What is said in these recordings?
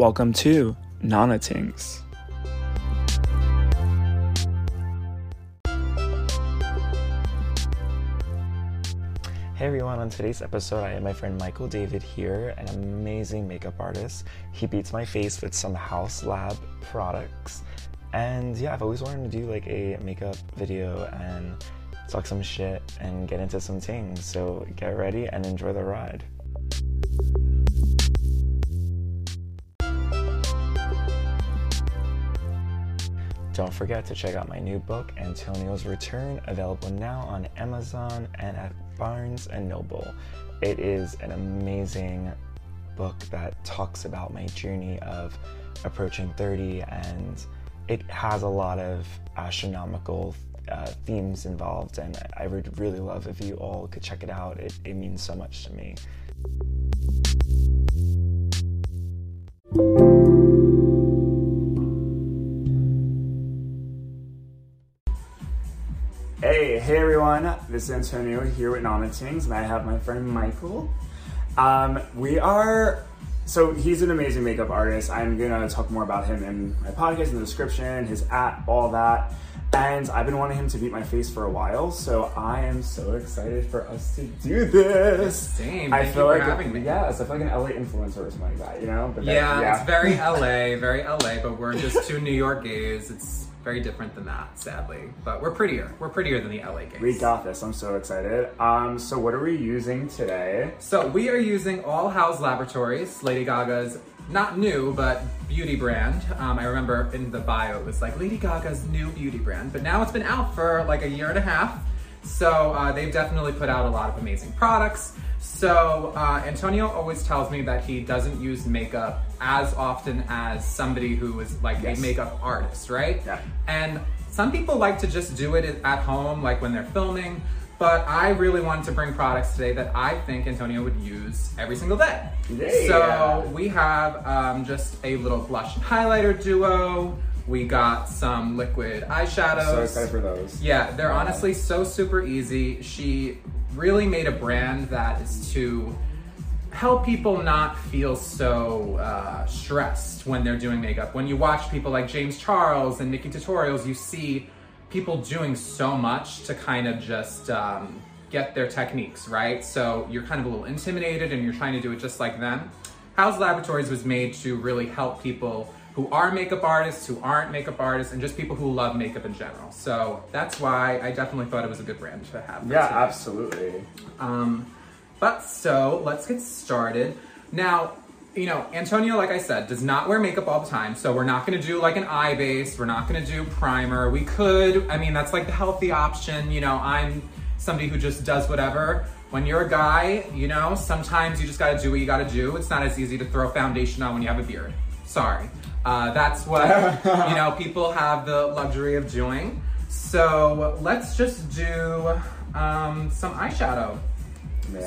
Welcome to Nana Tingz. Hey everyone, on today's episode, I have my friend Michael David here, an amazing makeup artist. He beats my face with some Haus Lab products. And yeah, I've always wanted to do like a makeup video and talk some shit and get into some things. So get ready and enjoy the ride. Don't forget to check out my new book, Antonio's Return, available now on Amazon and at Barnes and Noble. It is an amazing book that talks about my journey of approaching 30 and it has a lot of astronomical uh, themes involved and I would really love if you all could check it out. It, it means so much to me. Hey, hey everyone, this is Antonio here with Nana Tingz, and I have my friend Michael. Um, we are, so he's an amazing makeup artist. I'm gonna talk more about him in my podcast, in the description, his app, all that. And I've been wanting him to beat my face for a while, so I am so excited for us to do this. Same. I Thank feel you for like having me. Yes, I feel like an LA influencer or something like that, you know? But then- Yeah, it's very LA, very LA, but we're just two New York gays. It's very different than that, sadly. But we're prettier. We're prettier than the LA gays. We got this. I'm so excited. Um, so what are we using today? So we are using All Haus Laboratories, Lady Gaga's not new, but beauty brand. Um, I remember in the bio it was like Lady Gaga's new beauty brand, but now it's been out for like a year and a half. So uh, they've definitely put out a lot of amazing products. So uh, Antonio always tells me that he doesn't use makeup as often as somebody who is like Yes. a makeup artist, right? Yeah. And some people like to just do it at home, like when they're filming. But I really wanted to bring products today that I think Antonio would use every single day. Yeah. So we have um, just a little blush and highlighter duo. We got some liquid eyeshadows. So excited for those. Yeah, they're Wow. honestly so super easy. She really made a brand that is to help people not feel so uh, stressed when they're doing makeup. When you watch people like James Charles and NikkieTutorials, you see people doing so much to kind of just um, get their techniques, right? So you're kind of a little intimidated and you're trying to do it just like them. Haus Laboratories was made to really help people who are makeup artists, who aren't makeup artists, and just people who love makeup in general. So that's why I definitely thought it was a good brand to have. Yeah, today. absolutely. Um, but so let's get started. Now, you know, Antonio, like I said, does not wear makeup all the time. So we're not gonna do like an eye base. We're not gonna do primer. We could, I mean, that's like the healthy option. You know, I'm somebody who just does whatever. When you're a guy, you know, sometimes you just gotta do what you gotta do. It's not as easy to throw foundation on when you have a beard. Sorry. Uh, that's what, you know, people have the luxury of doing. So let's just do um, some eyeshadow.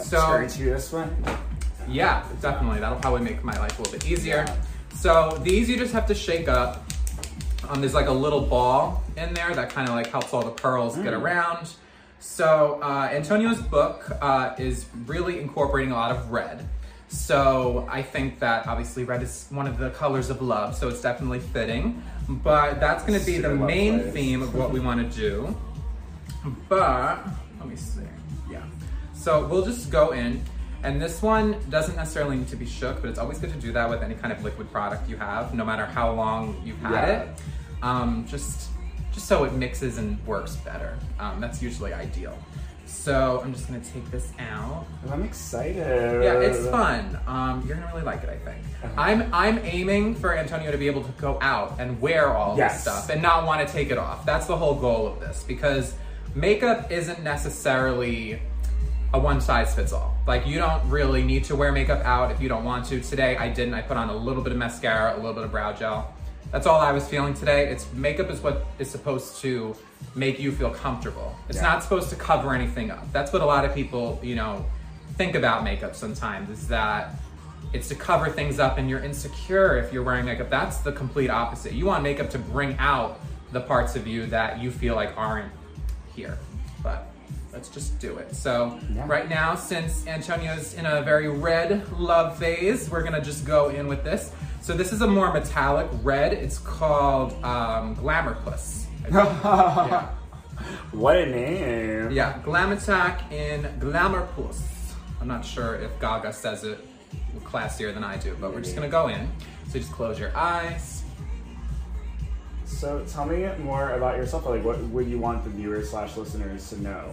So- straight to this one. Yeah, definitely. That'll probably make my life a little bit easier. Yeah. So these you just have to shake up. Um, there's like a little ball in there that kind of like helps all the pearls get around. So uh, Antonio's book uh, is really incorporating a lot of red. So I think that obviously red is one of the colors of love, so it's definitely fitting. But that's going to be the Super love main place. theme of what we want to do. But let me see. Yeah. So we'll just go in. And this one doesn't necessarily need to be shook, but it's always good to do that with any kind of liquid product you have, no matter how long you've had Yeah. it. Um, just, just so it mixes and works better. Um, that's usually ideal. So I'm just gonna take this out. I'm excited. Yeah, it's fun. Um, you're gonna really like it, I think. Uh-huh. I'm I'm aiming for Antonio to be able to go out and wear all Yes. this stuff and not want to take it off. That's the whole goal of this because makeup isn't necessarily a one size fits all. Like you don't really need to wear makeup out if you don't want to. Today I didn't. I put on a little bit of mascara, a little bit of brow gel. That's all I was feeling today. It's makeup is what is supposed to make you feel comfortable. It's Yeah. not supposed to cover anything up. That's what a lot of people, you know, think about makeup sometimes is that it's to cover things up and you're insecure if you're wearing makeup. That's the complete opposite. You want makeup to bring out the parts of you that you feel like aren't here. Let's just do it. So Yeah. right now, since Antonio's in a very red love phase, we're gonna just go in with this. So this is a more metallic red. It's called um, Glamour Plus. yeah. What a name. Yeah, Glam Attack in Glamour Plus. I'm not sure if Gaga says it classier than I do, but we're just gonna go in. So just close your eyes. So tell me more about yourself. Like, what would you want the viewers slash listeners to know?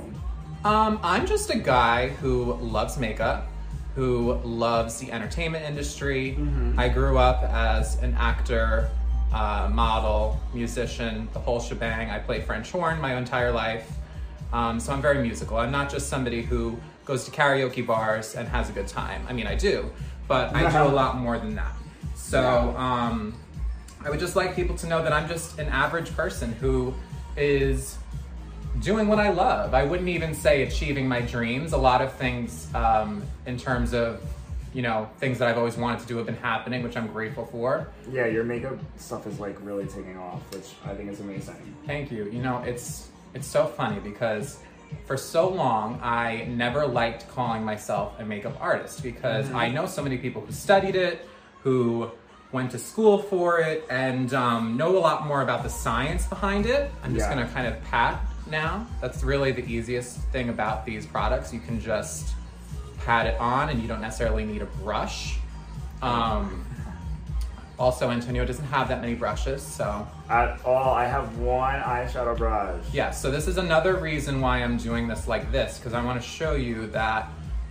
Um, I'm just a guy who loves makeup, who loves the entertainment industry. I grew up as an actor, uh, model, musician, the whole shebang. I play French horn my entire life. Um, so I'm very musical. I'm not just somebody who goes to karaoke bars and has a good time. I mean, I do, but I do a lot more than that. So um, I would just like people to know that I'm just an average person who is doing what I love. I wouldn't even say achieving my dreams. A lot of things um, in terms of, you know, things that I've always wanted to do have been happening, which I'm grateful for. Yeah, your makeup stuff is like really taking off, which I think is amazing. Thank you. You know, it's it's so funny because for so long I never liked calling myself a makeup artist because I know so many people who studied it, who went to school for it, and um, know a lot more about the science behind it. I'm just Yeah. gonna kind of pat now. That's really the easiest thing about these products. You can just pat it on, and you don't necessarily need a brush. Um, also, Antonio doesn't have that many brushes, so At all, I have one eyeshadow brush. yeah, so this is another reason why I'm doing this like this, because I want to show you that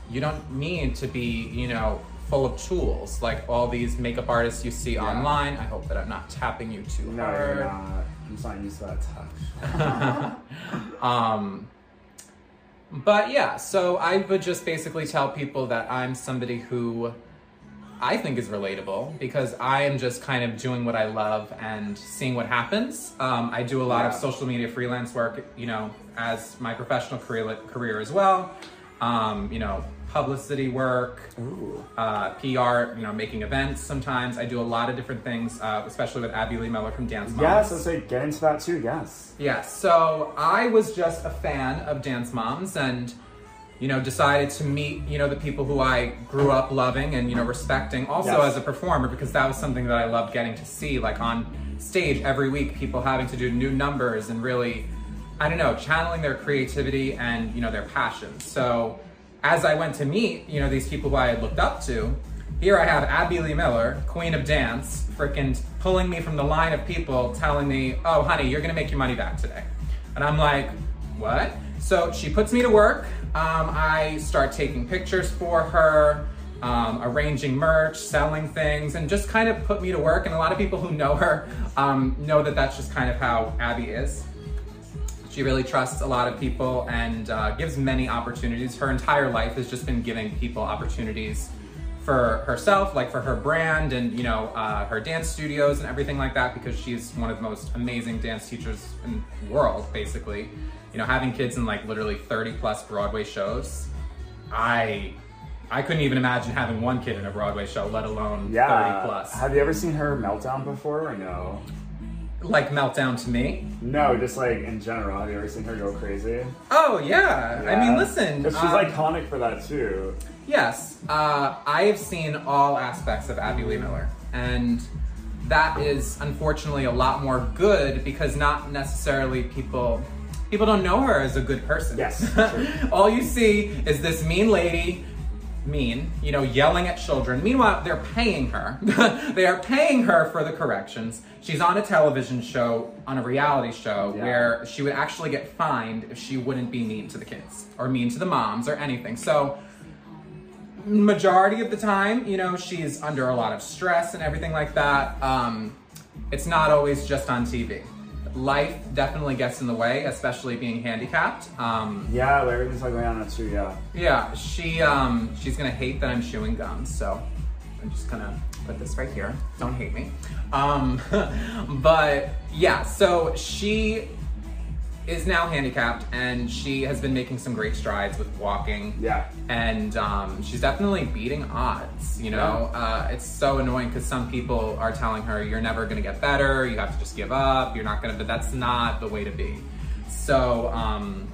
you don't need to be, you know, full of tools like all these makeup artists you see online. I hope that I'm not tapping you too No, hard. you're not. I'm used to that touch. Um, but yeah, so I would just basically tell people that I'm somebody who I think is relatable because I am just kind of doing what I love and seeing what happens. Um, I do a lot of social media freelance work, you know, as my professional career, career as well. Um, you know, publicity work, uh, PR, you know, making events sometimes. I do a lot of different things, uh, especially with Abby Lee Miller from Dance Moms. Yes, let's say get into that too. Yes. Yes, so I was just a fan of Dance Moms and, you know, decided to meet, you know, the people who I grew up loving and, you know, respecting also Yes. as a performer because that was something that I loved getting to see, like on stage every week, people having to do new numbers and really, I don't know, channeling their creativity and, you know, their passions. So as I went to meet, you know, these people who I had looked up to, here I have Abby Lee Miller, Queen of Dance, freaking pulling me from the line of people telling me, oh, honey, you're gonna make your money back today. And I'm like, what? So she puts me to work. Um, I start taking pictures for her, um, arranging merch, selling things, and just kind of put me to work. And a lot of people who know her um, know that that's just kind of how Abby is. She really trusts a lot of people and uh, gives many opportunities. Her entire life has just been giving people opportunities for herself, like for her brand and you know uh, her dance studios and everything like that, because she's one of the most amazing dance teachers in the world, basically. You know, having kids in like literally 30 plus Broadway shows, I I couldn't even imagine having one kid in a Broadway show, let alone Yeah. 30 plus. Have you ever seen her meltdown before or no? Like meltdown to me. No, just like in general. Have you ever seen her go crazy? Oh yeah. I mean, listen. she's um, iconic for that too. Yes, uh, I have seen all aspects of Abby Lee Miller, and that is unfortunately a lot more good because not necessarily people people don't know her as a good person. Yes, all you see is this mean lady, mean, you know, yelling at children. Meanwhile, they're paying her. they are paying her for the corrections. She's on a television show, on a reality show, Yeah. where she would actually get fined if she wouldn't be mean to the kids or mean to the moms or anything. So majority of the time, you know, she's under a lot of stress and everything like that. Um, it's not always just on TV. Life definitely gets in the way, especially being handicapped. Um, Yeah, Larry was talking on that too. Yeah. yeah, she um, she's gonna hate that I'm chewing gum, so I'm just gonna put this right here. Don't hate me. Um, but yeah, so she is now handicapped and she has been making some great strides with walking Yeah. And um, she's definitely beating odds. You know, uh, it's so annoying because some people are telling her you're never going to get better. You have to just give up. You're not going to. But that's not the way to be. So um,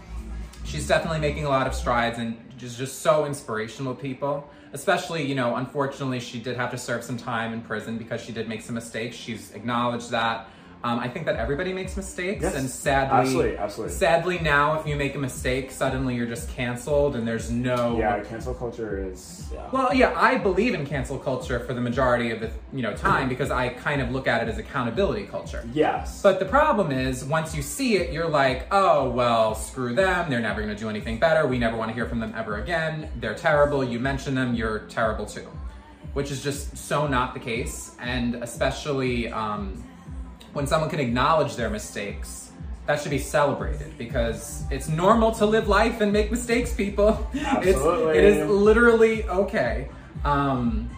she's definitely making a lot of strides, and is just so inspirational people. Especially, you know, unfortunately, she did have to serve some time in prison because she did make some mistakes. She's acknowledged that. Um, I think that everybody makes mistakes, Yes. and sadly, Absolutely, absolutely. sadly now, if you make a mistake, suddenly you're just canceled, and there's no Yeah, cancel culture is. Yeah. well, yeah, I believe in cancel culture for the majority of the you know time because I kind of look at it as accountability culture. yes. But the problem is, once you see it, you're like, oh, well, screw them. They're never going to do anything better. We never want to hear from them ever again. They're terrible. You mention them, you're terrible too. Which is just so not the case. And especially um, when someone can acknowledge their mistakes, that should be celebrated because it's normal to live life and make mistakes, people. Absolutely. It's, it is literally okay. Um,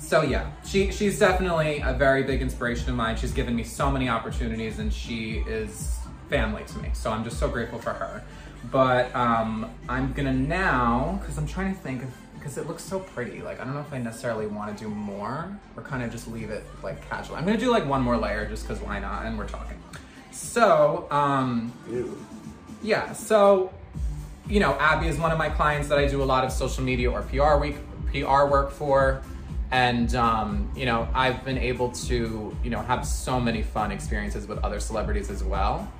so yeah, she she's definitely a very big inspiration of mine. She's given me so many opportunities, and she is family to me. So I'm just so grateful for her. But um, I'm gonna now, because I'm trying to think of, because it looks so pretty. Like I don't know if I necessarily want to do more or kind of just leave it like casual. I'm gonna do like one more layer just because why not? And we're talking. So um, Ew. yeah, so you know, Abby is one of my clients that I do a lot of social media or PR week PR work for. And um, you know, I've been able to, you know, have so many fun experiences with other celebrities as well.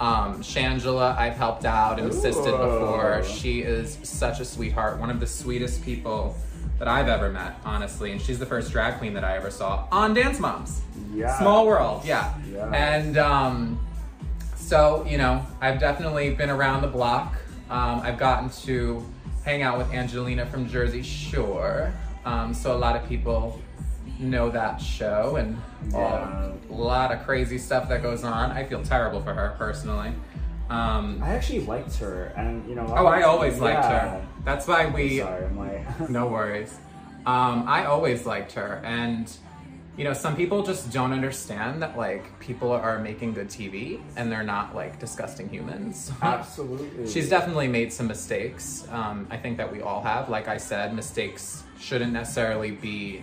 Um, Shangela, I've helped out and assisted Ooh. before. She is such a sweetheart, one of the sweetest people that I've ever met, honestly. And she's the first drag queen that I ever saw on Dance Moms. Yeah. Small world, yeah. Yes. And um, so, you know, I've definitely been around the block. Um, I've gotten to hang out with Angelina from Jersey Shore. Um, so a lot of people know that show and Yeah. a lot of crazy stuff that goes on. I feel terrible for her personally. Um, I actually liked her, and you know. oh, I always liked her. That's why we. Sorry, I'm like. No worries. Um, I always liked her, and you know, some people just don't understand that like people are making good TV and they're not like disgusting humans. Absolutely. She's definitely made some mistakes. Um, I think that we all have. Like I said, mistakes shouldn't necessarily be,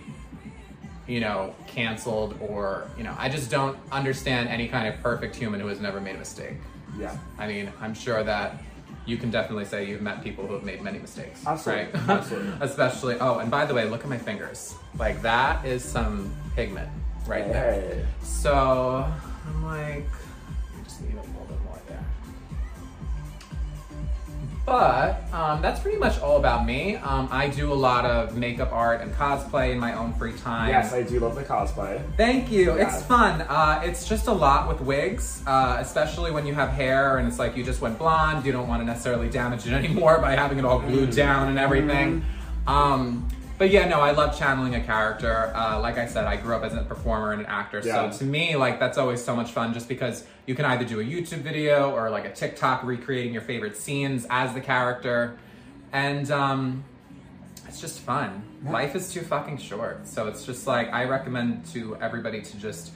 you know, canceled or you know. I just don't understand any kind of perfect human who has never made a mistake. Yeah. I mean, I'm sure that you can definitely say you've met people who have made many mistakes. Absolutely, Right? absolutely. Especially, oh, and by the way, look at my fingers. Like, that is some pigment right there. So, I'm like, I just need a little bit more there. But um, that's pretty much all about me. Um, I do a lot of makeup art and cosplay in my own free time. Yes, I do love the cosplay. Thank you. Yeah. It's fun. Uh, it's just a lot with wigs, uh, especially when you have hair and it's like you just went blonde. You don't want to necessarily damage it anymore by having it all glued down and everything. Um, but yeah, no, I love channeling a character. Uh, like I said, I grew up as a performer and an actor, Yeah. so to me, like that's always so much fun. Just because you can either do a YouTube video or like a TikTok recreating your favorite scenes as the character, and um, it's just fun. Yeah. Life is too fucking short. So it's just like I recommend to everybody to just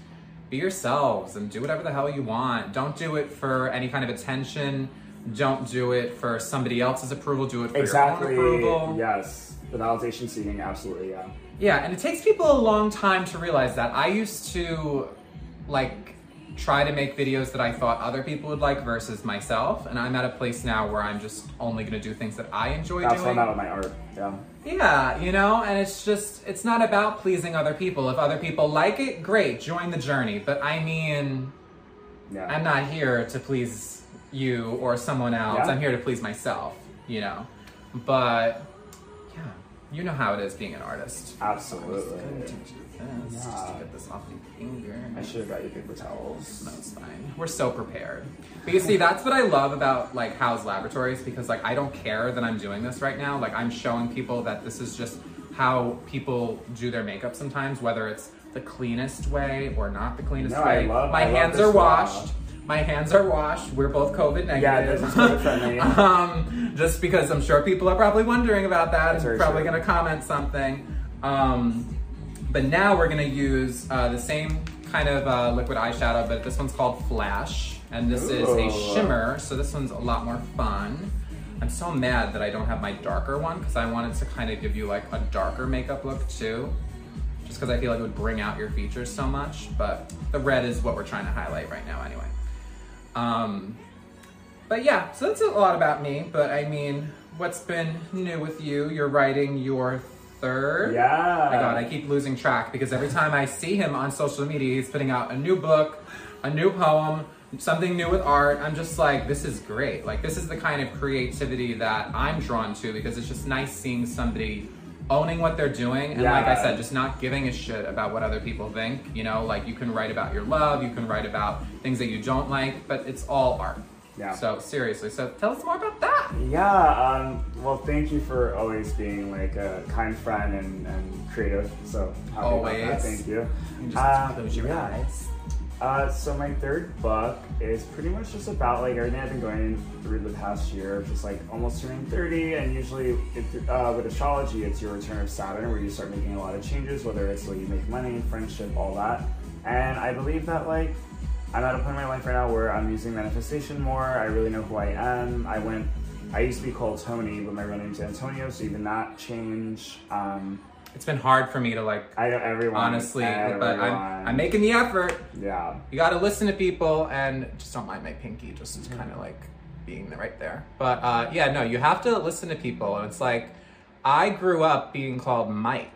be yourselves and do whatever the hell you want. Don't do it for any kind of attention. Don't do it for somebody else's approval. Do it for Exactly. your own approval. Yes. The validation seeking, absolutely, yeah. Yeah, and it takes people a long time to realize that. I used to like try to make videos that I thought other people would like versus myself, and I'm at a place now where I'm just only going to do things that I enjoy That's doing. I'm at with my art. Yeah. Yeah, you know, and it's just, it's not about pleasing other people. If other people like it, great, join the journey. But I mean, Yeah. I'm not here to please you or someone else. Yeah. I'm here to please myself, you know. But, yeah, you know how it is being an artist. Absolutely. Just gonna just to get this off my finger. I should have got you paper towels. No, it's fine. We're so prepared. But you see, that's what I love about like Haus Laboratories because like I don't care that I'm doing this right now. Like I'm showing people that this is just how people do their makeup sometimes, whether it's the cleanest way or not the cleanest No, I way. love- My I hands are washed. My hands are washed. We're both COVID negative. Yeah, this is COVID friendly. um, just because I'm sure people are probably wondering about that That's and probably going to comment something. Um, but now we're going to use uh, the same kind of uh, liquid eyeshadow, but this one's called Flash, and this is a shimmer, so this one's a lot more fun. I'm so mad that I don't have my darker one because I wanted to kind of give you like a darker makeup look too. Just because I feel like it would bring out your features so much, but the red is what we're trying to highlight right now anyway. Um, but yeah, so that's a lot about me. But I mean, what's been new with you? You're writing your third. Yeah. Oh my God, I keep losing track because every time I see him on social media, he's putting out a new book, a new poem, something new with art. I'm just like, this is great. Like, this is the kind of creativity that I'm drawn to because it's just nice seeing somebody owning what they're doing and like i said just not giving a shit about what other people think you know like you can write about your love you can write about things that you don't like but it's all art Yeah. so seriously so tell us more about that Yeah, um, well, thank you for always being like a kind friend and, and creative. So Always. Thank you. You just Uh, close your yeah. eyes Uh, so my third book is pretty much just about like everything I've been going through the past year, just like almost turning 30, and usually it, uh, with astrology, it's your return of Saturn where you start making a lot of changes, whether it's like you make money, friendship, all that. And I believe that like I'm at a point in my life right now where I'm using manifestation more. I really know who I am. I went. I used to be called Tony, but my real name's Antonio, so even that changed. Um, it's been hard for me to like I know everyone. honestly but. I'm, I'm making the effort Yeah. you got to listen to people and just don't mind my pinky just Mm-hmm. kind of like being right there but uh, yeah no you have to listen to people and it's like i grew up being called mike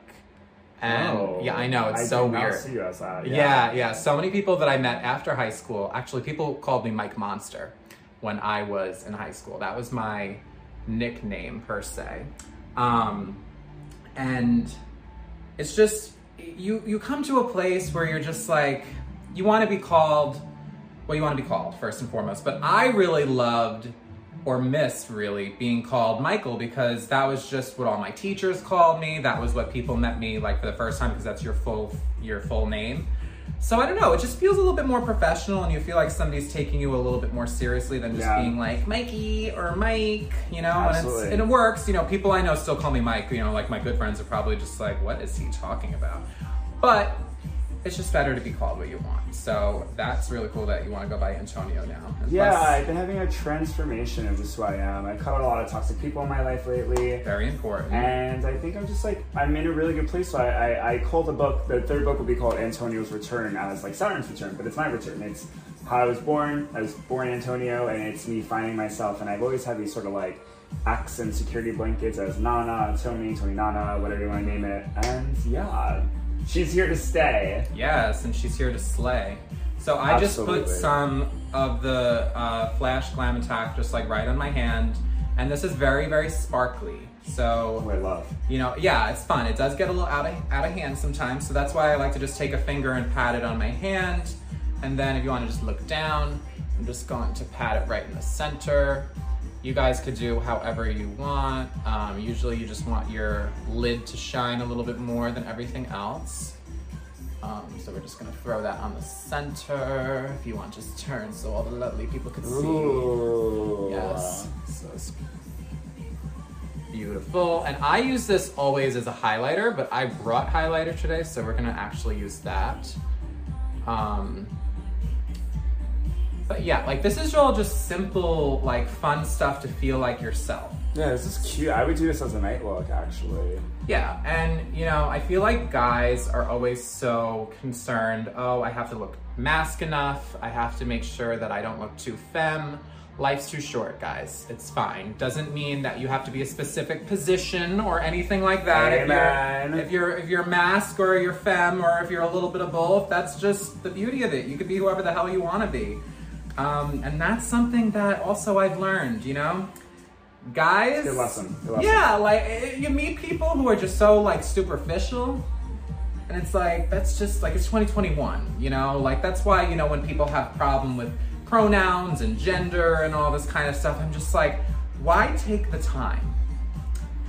and Oh, yeah i know it's I so weird see you as that. yeah. yeah so many people that i met after high school actually people called me mike monster when i was in high school that was my nickname per se um, and it's just you you come to a place where you're just like you want to be called well you want to be called first and foremost but i really loved or missed really being called michael because that was just what all my teachers called me. That was what people met me like for the first time because that's your full your full name so i don't know it just feels a little bit more professional and you feel like somebody's taking you a little bit more seriously than just Yeah. being like mikey or mike you know and, it's, and it works you know people i know still call me mike you know like my good friends are probably just like what is he talking about but it's just better to be called what you want so that's really cool that you want to go by antonio now And Yeah, plus, I've been having a transformation of just who I am. I've cut out a lot of toxic people in my life lately. very important And I think I'm just like, I'm in a really good place. So I, I, I call the book, the third book will be called Antonio's Return as like Saturn's return, but it's my return. It's how I was born. I was born Antonio, and it's me finding myself. And I've always had these sort of like accent security blankets as Nana, Tony, Tony Nana, whatever you want to name it. And yeah, she's here to stay. Yes, and she's here to slay. So I just put some of the uh, Flash Glam Attack just like right on my hand, and this is very, very sparkly. So Who I love. you know, yeah, it's fun. It does get a little out of out of hand sometimes, so that's why I like to just take a finger and pat it on my hand, and then if you want to just look down, I'm just going to pat it right in the center. You guys could do however you want. Um, usually, you just want your lid to shine a little bit more than everything else. Um, so we're just gonna throw that on the center. If you want, just turn so all the lovely people can see. Ooh. Yes. So beautiful. And I use this always as a highlighter, but I brought highlighter today, so we're gonna actually use that. Um, but yeah, like this is all just simple, like fun stuff to feel like yourself. Yeah, this is cute. I would do this as a night look, actually. Yeah, and you know, I feel like guys are always so concerned. Oh, I have to look mask enough. I have to make sure that I don't look too femme. Life's too short, guys. It's fine. Doesn't mean that you have to be a specific position or anything like that. If Amen. you're, if you're if you're mask or you're femme or if you're a little bit of both, that's just the beauty of it. You could be whoever the hell you want to be, um, and that's something that also I've learned. You know, guys. Good lesson. Good lesson. Yeah, like eh, you meet people who are just so like superficial. And it's like that's just like it's 2021, you know? Like that's why, you know, when people have problem with pronouns and gender and all this kind of stuff, I'm just like, why take the time?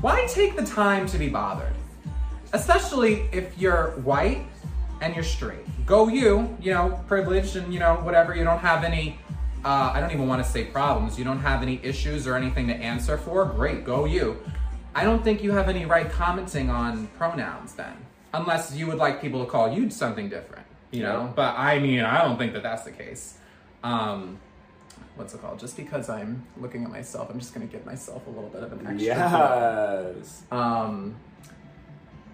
Why take the time to be bothered? Especially if you're white and you're straight. Go you, you know, privileged and you know, whatever, you don't have any uh, I don't even want to say problems. You don't have any issues or anything to answer for. Great, go you. I don't think you have any right commenting on pronouns then, unless you would like people to call you something different, you know. Yeah. But I mean, I don't think that that's the case. Um, what's it called? Just because I'm looking at myself, I'm just gonna give myself a little bit of an extra. Yes. Um,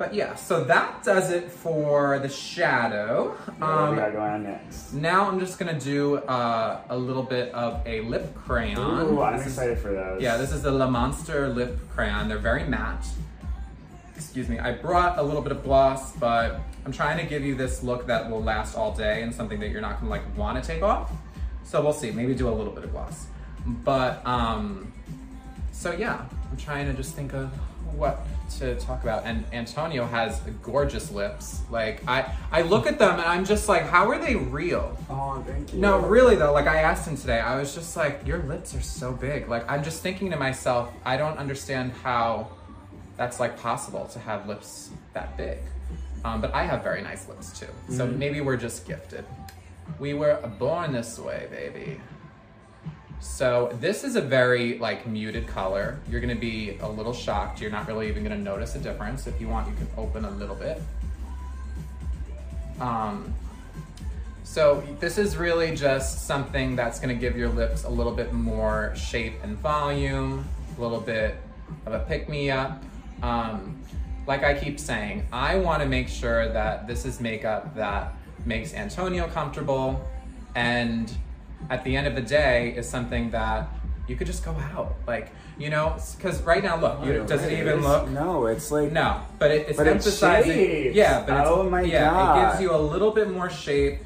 but yeah, so that does it for the shadow. what do Um, we got going on next? now I'm just gonna do uh, a little bit of a lip crayon. Ooh, I'm This is- excited for those. yeah, this is the Le Monster lip crayon. They're very matte. Excuse me. I brought a little bit of gloss, but I'm trying to give you this look that will last all day and something that you're not gonna like want to take off. So we'll see. Maybe do a little bit of gloss. But um, so yeah, I'm trying to just think of what to talk about. And Antonio has gorgeous lips. Like I, I look at them and I'm just like, how are they real? Oh, thank you. No, really though, like I asked him today, I was just like, your lips are so big. Like I'm just thinking to myself, I don't understand how that's like possible to have lips that big. Um, but I have very nice lips too. So maybe we're just gifted. We were born this way, baby. So this is a very like muted color. You're gonna be a little shocked. You're not really even gonna notice a difference. If you want, you can open a little bit. Um, so this is really just something that's gonna give your lips a little bit more shape and volume, a little bit of a pick-me-up. Um, like I keep saying, I wanna make sure that this is makeup that makes Antonio comfortable and at the end of the day is something that you could just go out. Like, you know, because right now, look, you, does it even look? No, it's like No, but it, it's But emphasizing. shapes. yeah, but it's, Oh my yeah, God. it gives you a little bit more shape,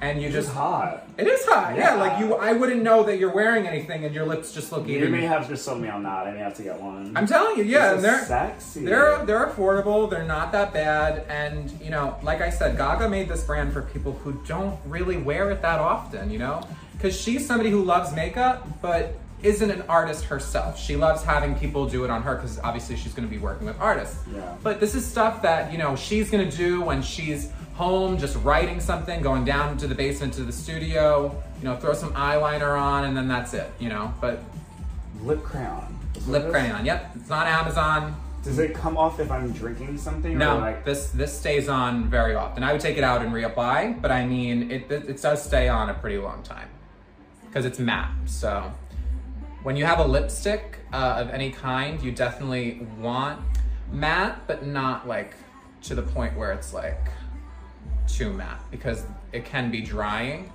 and you It's just hot. It is hot. Yeah. Yeah. like you. I wouldn't know that you're wearing anything, and your lips just look You even. may have just sold me on that. I may have to get one. I'm telling you, yeah, and they're sexy. they're they're affordable. They're not that bad, and you know, like I said, Gaga made this brand for people who don't really wear it that often. You know, because she's somebody who loves makeup, but isn't an artist herself. She loves having people do it on her because obviously she's going to be working with artists. Yeah. But this is stuff that you know she's going to do when she's home, just writing something, going down to the basement to the studio. You know, throw some eyeliner on, and then that's it. You know, but lip crayon. Is what it lip crayon. Yep, it's on Amazon. Does it come off if I'm drinking something? No, Or like, this this stays on very often. I would take it out and reapply, but I mean, it it, it does stay on a pretty long time because it's matte. So when you have a lipstick uh, of any kind, you definitely want matte, but not like to the point where it's like too matte because it can be drying.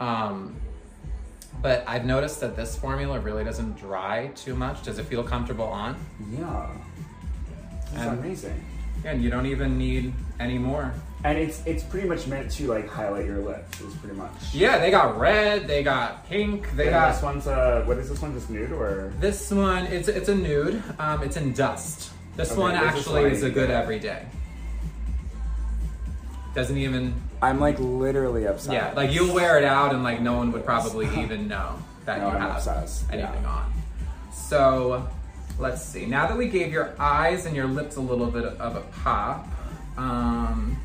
Um, but I've noticed that this formula really doesn't dry too much. Does it feel comfortable on? yeah. It's amazing. And you don't even need any more. And it's it's pretty much meant to like highlight your lips. Is pretty much. Yeah, they got red, they got pink, they And got this one's a what is this one? Just nude or? this one. It's it's a nude. Um, it's in dust. This Okay, one this is actually light. is a good everyday. Doesn't even I'm like literally obsessed. yeah, like you'll wear it out and like no one would probably even know that No, you I'm have obsessed, anything yeah. on. So let's see. Now that we gave your eyes and your lips a little bit of a pop, um,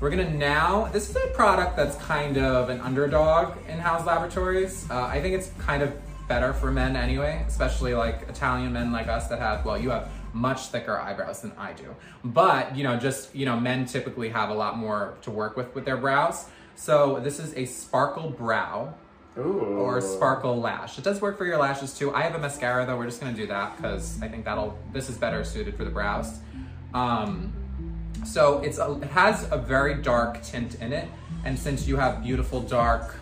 we're gonna now. This is a product that's kind of an underdog in Haus Laboratories. Uh, I think it's kind of better for men anyway, especially like Italian men like us that have. Well, you have much thicker eyebrows than I do, but you know, just you know, men typically have a lot more to work with with their brows. So this is a sparkle brow Ooh. or sparkle lash. It does work for your lashes too. I have a mascara though. We're just gonna do that because I think that'll. This is better suited for the brows. Um, so it's a, it has a very dark tint in it, and since you have beautiful dark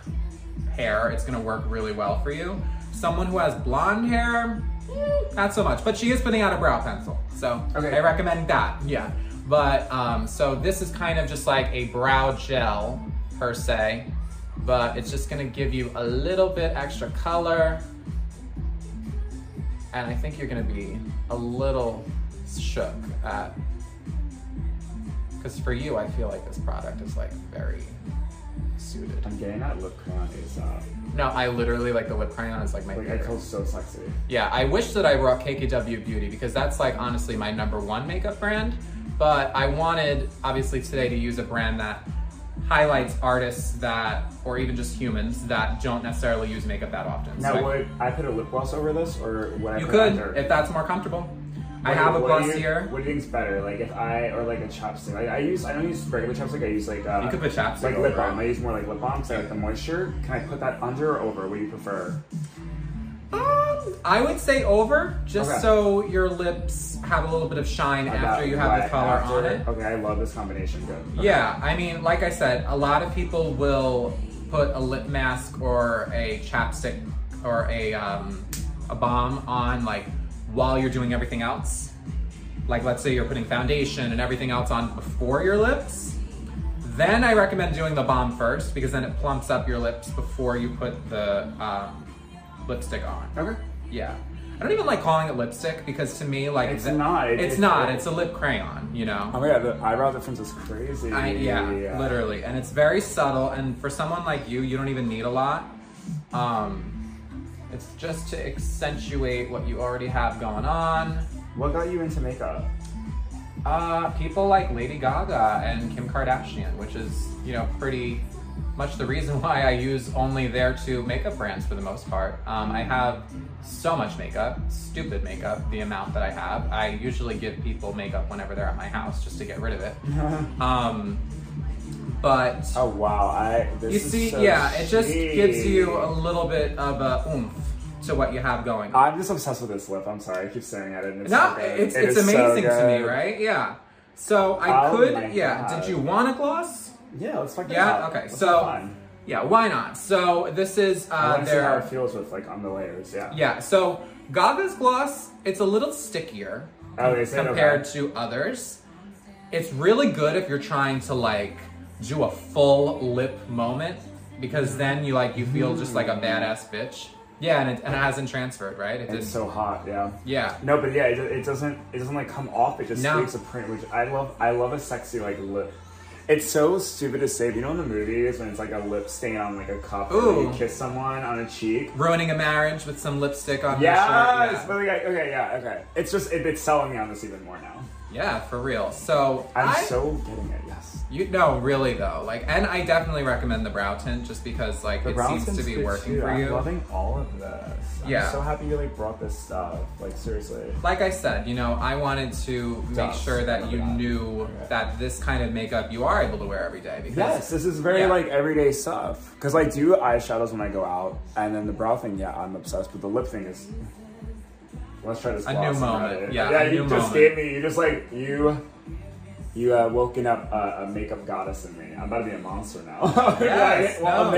hair, it's gonna work really well for you. Someone who has blonde hair, mm, not so much. But she is putting out a brow pencil, so Okay. I recommend that. Yeah. But um, so this is kind of just like a brow gel per se, but it's just gonna give you a little bit extra color. And I think you're gonna be a little shook at, because for you, I feel like this product is like very suited. I'm getting that lip crayon ASAP. No, I literally like the lip crayon is like my Like it favorite. feels so sexy. Yeah, I wish that I brought KKW Beauty because that's like honestly my number one makeup brand. But I wanted obviously today to use a brand that highlights artists that, or even just humans that don't necessarily use makeup that often. Now, So I- would I put a lip gloss over this, or would I you put could if that's more comfortable. I have a do you, here. What do you think's better? Like if I or like a chapstick? Like I use I don't use regular chapstick. I use like uh, You could put chapstick like lip balm. I use more like lip balm because I like the moisture. Can I put that under or over? What do you prefer? Um, I would say over, just Okay. so your lips have a little bit of shine after you have the color after? on it. Okay, I love this combination. Good. Okay. Yeah, I mean, like I said, a lot of people will put a lip mask or a chapstick or a um, a balm on like while you're doing everything else. Like let's say you're putting foundation and everything else on before your lips. Then I recommend doing the balm first because then it plumps up your lips before you put the um, lipstick on. Okay. Yeah. I don't even like calling it lipstick because to me, like It's th- not. It- It's it- not. it- It's a lip crayon. You know. Oh my god, the eyebrow difference is crazy. I, yeah, literally, and it's very subtle. And for someone like you, you don't even need a lot. Um, it's just to accentuate what you already have going on. What got you into makeup? Uh, people like Lady Gaga and Kim Kardashian, which is you know pretty much the reason why I use only their two makeup brands for the most part. Um, I have so much makeup, stupid makeup, the amount that I have. I usually give people makeup whenever they're at my house just to get rid of it. Um, but Oh wow, I. This You see, so yeah, it just gives you a little bit of a oomph to what you have going. I'm just obsessed with this lip. I'm sorry, I keep staring at it. It's no, so it's It it's is so amazing to me, right? Yeah. So I Oh could, yeah. God. Did you want a gloss? Yeah, let's fuck it Yeah, up. okay, Let's so- Yeah, why not? So this is I uh, want to see how it feels with like on the layers. Yeah. yeah. So Gaga's gloss, it's a little stickier Oh, compared okay. to others. It's really good if you're trying to like do a full lip moment because then you like you feel just like a badass bitch. Yeah, and it, and it hasn't transferred, right? It It's so hot. Yeah. yeah. No, but yeah, it, it doesn't. It doesn't like come off. It just No. leaves a print, which I love. I love a sexy like lip. It's so stupid to say. but You know in the movies when it's like a lip stain on like a cup, Ooh. you kiss someone on a cheek. Ruining a marriage with some lipstick on Yes, your shirt. but like, okay, yeah, okay. It's just it, it's selling me on this even more now. Yeah. yeah, for real. So I'm I, so getting it. Yes. you no, really though. Like, and I definitely recommend the brow tint just because like The it seems to be working too. for I'm you. loving all of this. Yeah. I'm so happy you like brought this stuff. Like seriously. like I said, you know, I wanted to make sure that you God. knew Okay. that this kind of makeup you are able to wear every day. Because Yes, this is very Yeah. like everyday stuff. Cause I do eyeshadows when I go out, and then the brow thing, yeah, I'm obsessed. But the lip thing is. Let's try this. A new moment. Yeah, yeah. You just moment. gave me. You just like you. You uh, woken up a, a makeup goddess in me. I'm about to be a monster now. Yes, no, a,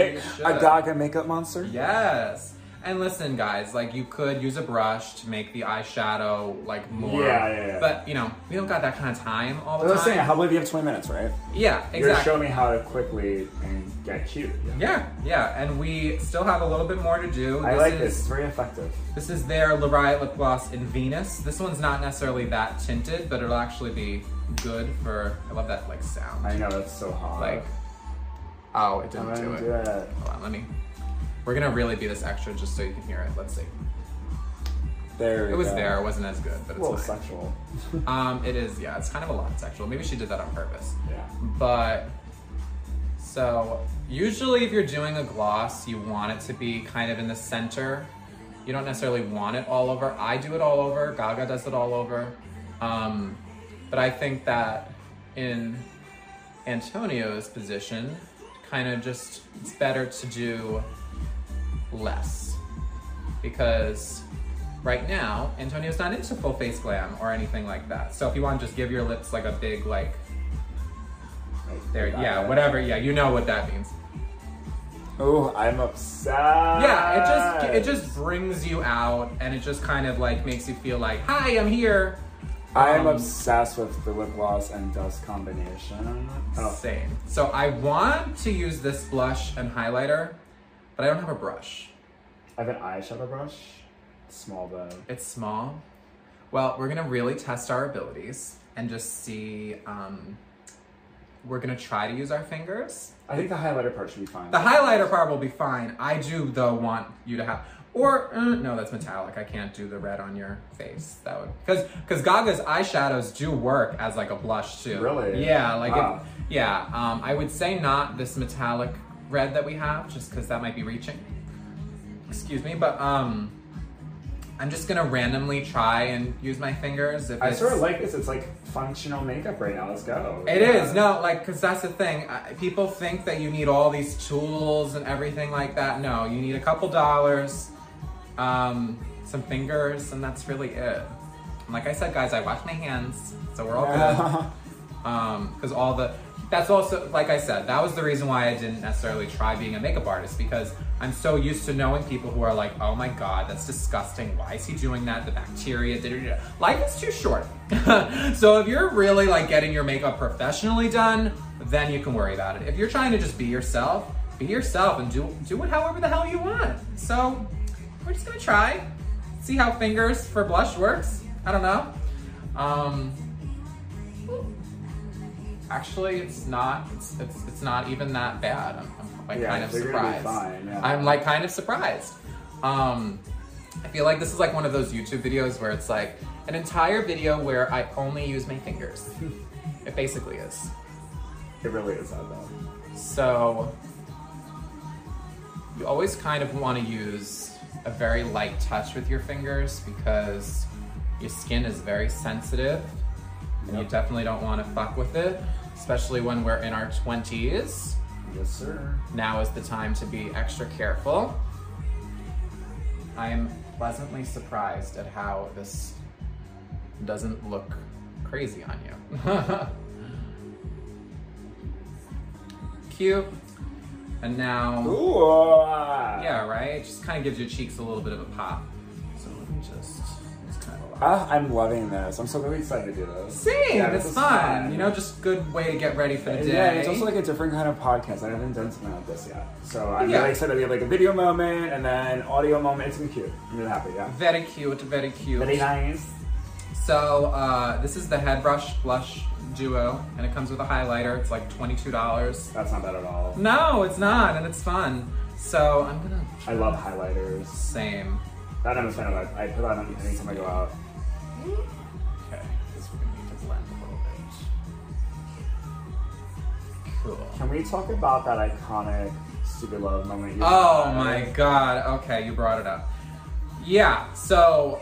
ma- a Gaga makeup monster. Yes. And listen, guys, like you could use a brush to make the eyeshadow like more. Yeah, yeah, yeah. But you know, we don't got that kind of time all the time. I was time. saying, how about you have 20 minutes, right? yeah, exactly. You're exactly. showing me how to quickly and get cute. Yeah, yeah, and we still have a little bit more to do. I like is, this. It's very effective. This is their Le Riot lip gloss in Venus. This one's not necessarily that tinted, but it'll actually be good for. I love that like sound. I know that's so hot. Like, oh, it didn't do gonna it. do it. Hold on, let me. We're gonna really be this extra just so you can hear it. Let's see. There It was go. there. It wasn't as good, but it's A little fine. sexual. Um, it is. Yeah, it's kind of a lot sexual. Maybe she did that on purpose. yeah. But so usually if you're doing a gloss, you want it to be kind of in the center. You don't necessarily want it all over. I do it all over. Gaga does it all over. Um, but I think that in Antonio's position, kind of just it's better to do less because right now Antonio's not into full face glam or anything like that. So if you want to just give your lips like a big like there, yeah, whatever, yeah, you know what that means. Oh, I'm obsessed. Yeah, it just it just brings you out, and it just kind of like makes you feel like, hi, I'm here. I'm Um, obsessed with the lip gloss and dust combination. Oh, Same. So I want to use this blush and highlighter, but I don't have a brush. I have an eyeshadow brush. Small though. It's small. Well, we're gonna really test our abilities and just see. Um, we're gonna try to use our fingers. I think the highlighter part should be fine. The highlighter part will be fine. I do though want you to have, or uh, no, that's metallic. I can't do the red on your face. That would because because Gaga's eyeshadows do work as like a blush too. Really? Yeah, like Wow. if, yeah. Um, I would say not this metallic red that we have, just because that might be reaching. Excuse me, but um, I'm just gonna randomly try and use my fingers. If I sort of like this. It's like functional makeup right now. Let's go. it Yeah. is no, like, cause that's the thing. I- People think that you need all these tools and everything like that. No, you need a couple dollars, um, some fingers, and that's really it. And like I said, guys, I wash my hands, so we're all good. Um, because all the that's also like I said, that was the reason why I didn't necessarily try being a makeup artist because I'm so used to knowing people who are like, oh my god, that's disgusting. Why is he doing that? The bacteria. Da, da, da. Life is too short. so if you're really like getting your makeup professionally done, then you can worry about it. If you're trying to just be yourself, be yourself and do do it however the hell you want. So we're just gonna try, see how fingers for blush works. I don't know. Um, actually, it's not. It's, it's it's not even that bad. I'm, I'm like Yeah, kind of they're gonna be surprised. fine, yeah. I'm like kind of surprised. Um, I feel like this is like one of those YouTube videos where it's like an entire video where I only use my fingers. it basically is. It really is that bad. So you always kind of want to use a very light touch with your fingers because your skin is very sensitive and you definitely don't want to fuck with it, especially when we're in our 20s. Yes, sir. Now is the time to be extra careful. I am pleasantly surprised at how this doesn't look crazy on you. Cute. And now, Ooh. ah. yeah, right? Just kind of gives your cheeks a little bit of a pop. So let me just, just kind of Ah, I'm loving this. I'm so really excited to do this. Same, Yeah, it's is fun. You know, just good way to get ready for the day. Yeah, it's also like a different kind of podcast. I haven't done something like this yet. So I'm Yeah. really excited. We have like a video moment and then audio moment. It's gonna be cute. I'm really happy, yeah. very cute, very cute. Very nice. So uh, this is the Head Brush Blush Duo, and it comes with a highlighter. It's like twenty-two dollars. That's not bad at all. No, it's not, and it's fun. So I'm gonna I love highlighters. same. That I'm a fan of. I I put that on anytime I go out. Okay, this we're gonna need to blend a little bit. Cool. Can we talk about that iconic stupid love moment? you Oh my god. Okay, you brought it up. Yeah, so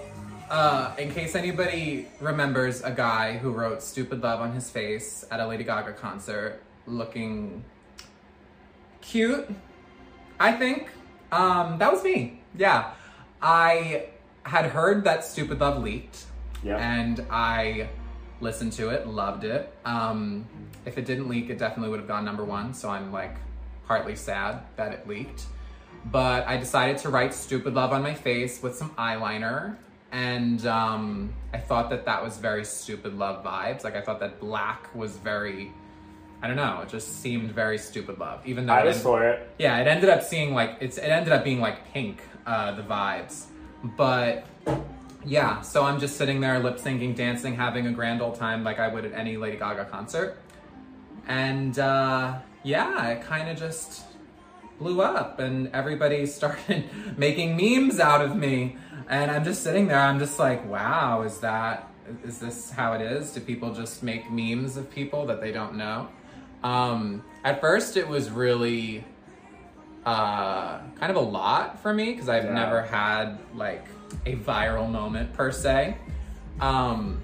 uh, in case anybody remembers a guy who wrote Stupid Love on his face at a Lady Gaga concert looking cute, I think. Um, that was me. Yeah. I had heard that Stupid Love leaked. Yep. And I listened to it, loved it. Um, if it didn't leak, it definitely would have gone number one. So I'm like partly sad that it leaked. But I decided to write Stupid Love on my face with some eyeliner. And um, I thought that that was very Stupid Love vibes. Like I thought that black was very, I don't know, it just seemed very Stupid Love. Even though I was for it. yeah, it ended up seeing like it's it ended up being like pink, uh, the vibes. But yeah, so I'm just sitting there lip syncing, dancing, having a grand old time like I would at any Lady Gaga concert. And uh, yeah, it kind of just blew up, and everybody started making memes out of me. And I'm just sitting there, I'm just like, wow, is that is this how it is? Do people just make memes of people that they don't know? Um, at first, it was really uh, kind of a lot for me because I've Yeah. never had like a viral moment per se. Um,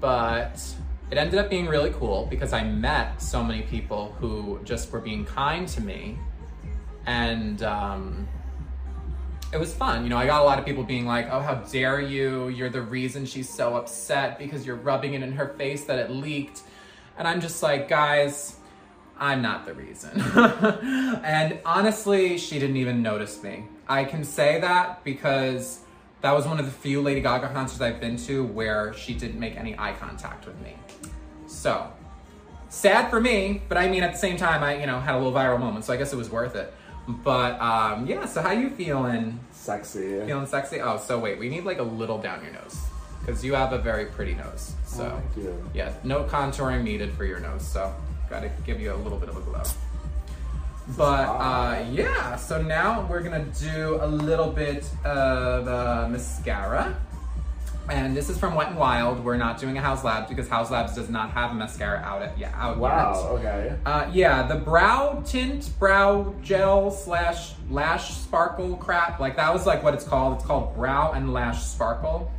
but it ended up being really cool because I met so many people who just were being kind to me. And um, it was fun. You know, I got a lot of people being like, oh, how dare you? You're the reason she's so upset because you're rubbing it in her face that it leaked. And I'm just like, guys, I'm not the reason. and honestly, she didn't even notice me. I can say that because that was one of the few Lady Gaga concerts I've been to where she didn't make any eye contact with me. So, sad for me, but I mean, at the same time, I, you know, had a little viral moment, so I guess it was worth it. But, um, yeah, so how you feeling? Sexy. Feeling sexy? Oh, so wait, we need like a little down your nose. Because you have a very pretty nose. So, Oh, thank you. yeah, no contouring needed for your nose, so gotta give you a little bit of a glow. But uh, yeah, so now we're gonna do a little bit of uh, mascara. And this is from Wet n Wild. We're not doing a Haus Labs because Haus Labs does not have mascara out at yeah out Wow. yet. Okay. Uh, yeah, the brow tint, brow gel slash lash sparkle crap. Like that was like what it's called. It's called brow and lash sparkle.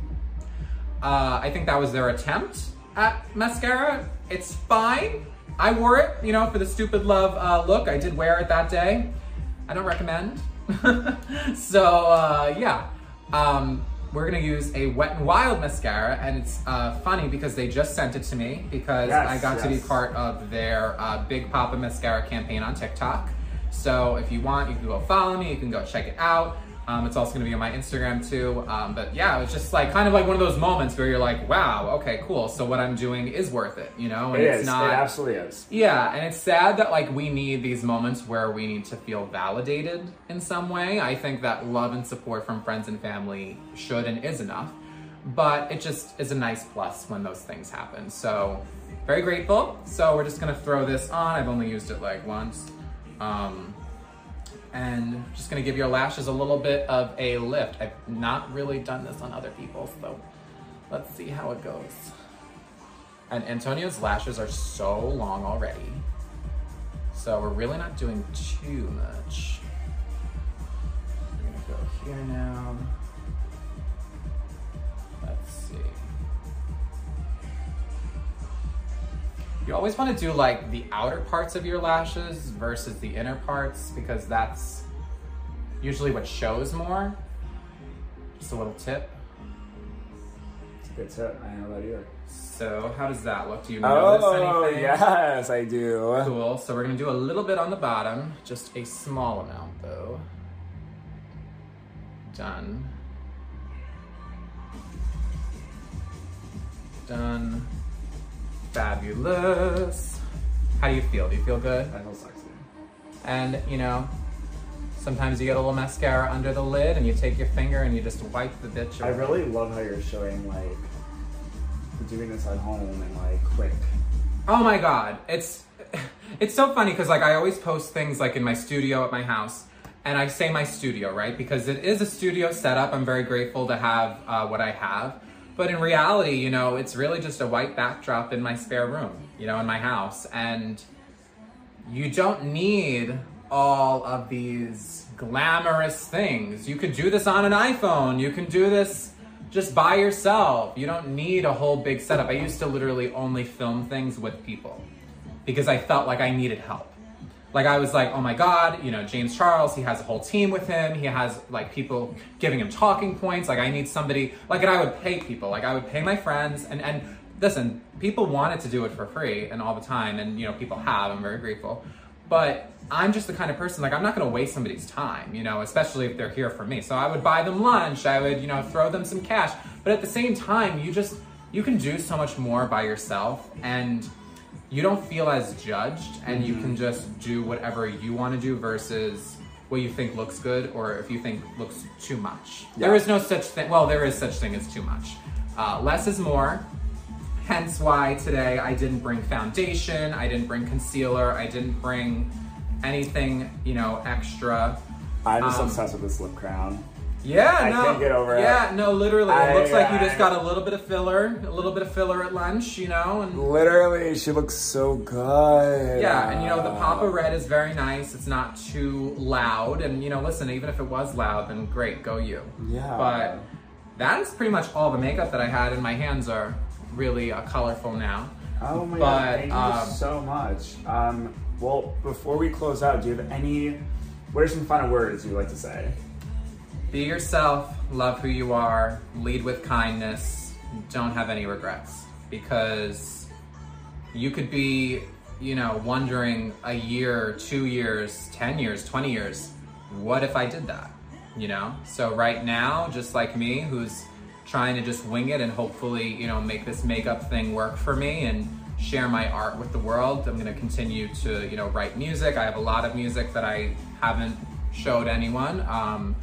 Uh, I think that was their attempt at mascara. It's fine. I wore it, you know, for the stupid love uh, look. I did wear it that day. I don't recommend. so uh, yeah, Um, we're gonna use a Wet n Wild mascara, and it's uh, funny because they just sent it to me because Yes, I got to be part of their uh, Big Poppa mascara campaign on TikTok. So if you want, you can go follow me. You can go check it out. Um, it's also gonna be on my Instagram too. Um, but yeah, it was just like kind of like one of those moments where you're like, wow, okay, cool. So what I'm doing is worth it, you know? And It it's is. not It absolutely is. yeah, and it's sad that like we need these moments where we need to feel validated in some way. I think that love and support from friends and family should and is enough. But it just is a nice plus when those things happen. So very grateful. So we're just gonna throw this on. I've only used it like once. Um, and just gonna give your lashes a little bit of a lift. I've not really done this on other people, so let's see how it goes. And Antonio's lashes are so long already. So we're really not doing too much. I'm gonna go here now. You always want to do like the outer parts of your lashes versus the inner parts because that's usually what shows more. Just a little tip. It's a good tip. I know that either. So how does that look? Do you notice Oh, anything? yes, I do. Cool. So we're gonna do a little bit on the bottom, just a small amount though. Done. Done. Fabulous. How do you feel? Do you feel good? I feel sexy. And you know, sometimes you get a little mascara under the lid and you take your finger and you just wipe the bitch off. I really love how you're showing like doing this at home and like quick. Oh my god, it's it's so funny because like I always post things like in my studio at my house, and I say my studio right because it is a studio setup. I'm very grateful to have uh, what I have, but in reality, you know, it's really just a white backdrop in my spare room, you know, in my house, and you don't need all of these glamorous things. You could do this on an iPhone. You can do this just by yourself. You don't need a whole big setup. I used to literally only film things with people because I felt like I needed help. Like I was like, oh my god, you know, James Charles, he has a whole team with him. He has like people giving him talking points. Like I need somebody like and I would pay people. Like I would pay my friends and and listen, people wanted to do it for free and all the time and you know, people have. I'm very grateful. But I'm just the kind of person like I'm not going to waste somebody's time, you know, especially if they're here for me. So I would buy them lunch, I would, you know, throw them some cash. But at the same time, you just you can do so much more by yourself and you don't feel as judged and you can just do whatever you want to do versus what you think looks good or if you think looks too much. There Yeah. is no such thing. Well, there is such thing as too much. Uh, less is more. Hence why today I didn't bring foundation, I didn't bring concealer, I didn't bring anything, you know, extra. I'm just Um, obsessed with this lip crown. Yeah, I no. can't get over it. yeah, no, literally. It I- looks like you just got a little bit of filler, a little bit of filler at lunch, you know, and Literally, she looks so good. Yeah, and you know, the Papa Red is very nice. It's not too loud. And you know, listen, even if it was loud, then great, go you. Yeah. But that is pretty much all the makeup that I had, and my hands are really uh, colorful now. Oh my But, god, thank um, you so much. Um, well, before we close out, do you have any, what are some final words you'd like to say? Be yourself, love who you are, lead with kindness, don't have any regrets. Because you could be, you know, wondering a year, two years, 10 years, 20 years, what if I did that? You know? So right now, just like me, who's trying to just wing it and hopefully, you know, make this makeup thing work for me and share my art with the world. I'm gonna continue to, you know, write music. I have a lot of music that I haven't showed anyone. Um,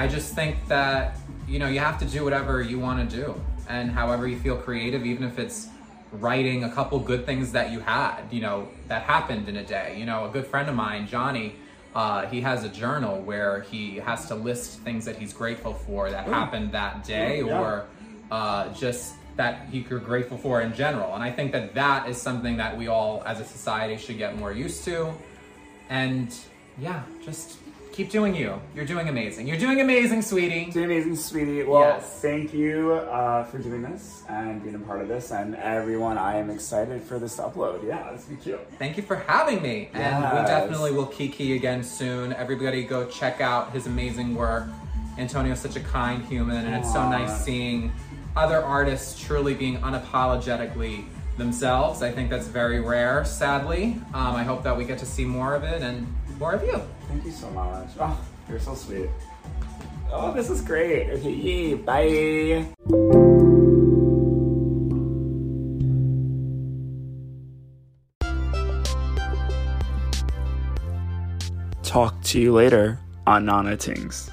I just think that you know you have to do whatever you want to do, and however you feel creative, even if it's writing a couple good things that you had, you know, that happened in a day. You know, a good friend of mine, Johnny, uh, he has a journal where he has to list things that he's grateful for that happened that day, Yeah. or uh, just that you're grateful for in general. And I think that that is something that we all, as a society, should get more used to. And yeah, just keep doing you. You're doing amazing. You're doing amazing, sweetie. Doing amazing, sweetie. Well, Yes. thank you uh, for doing this and being a part of this. And everyone, I am excited for this upload. Yeah, this will be cute. Thank you for having me. And we definitely will kiki again soon. Everybody go check out his amazing work. Antonio's such a kind human, and it's so nice seeing other artists truly being unapologetically themselves. I think that's very rare, sadly. Um, I hope that we get to see more of it and more of you. Thank you so much. Oh, you're so sweet. Oh, this is great. Okay, yay, bye. Talk to you later on Nana Tingz.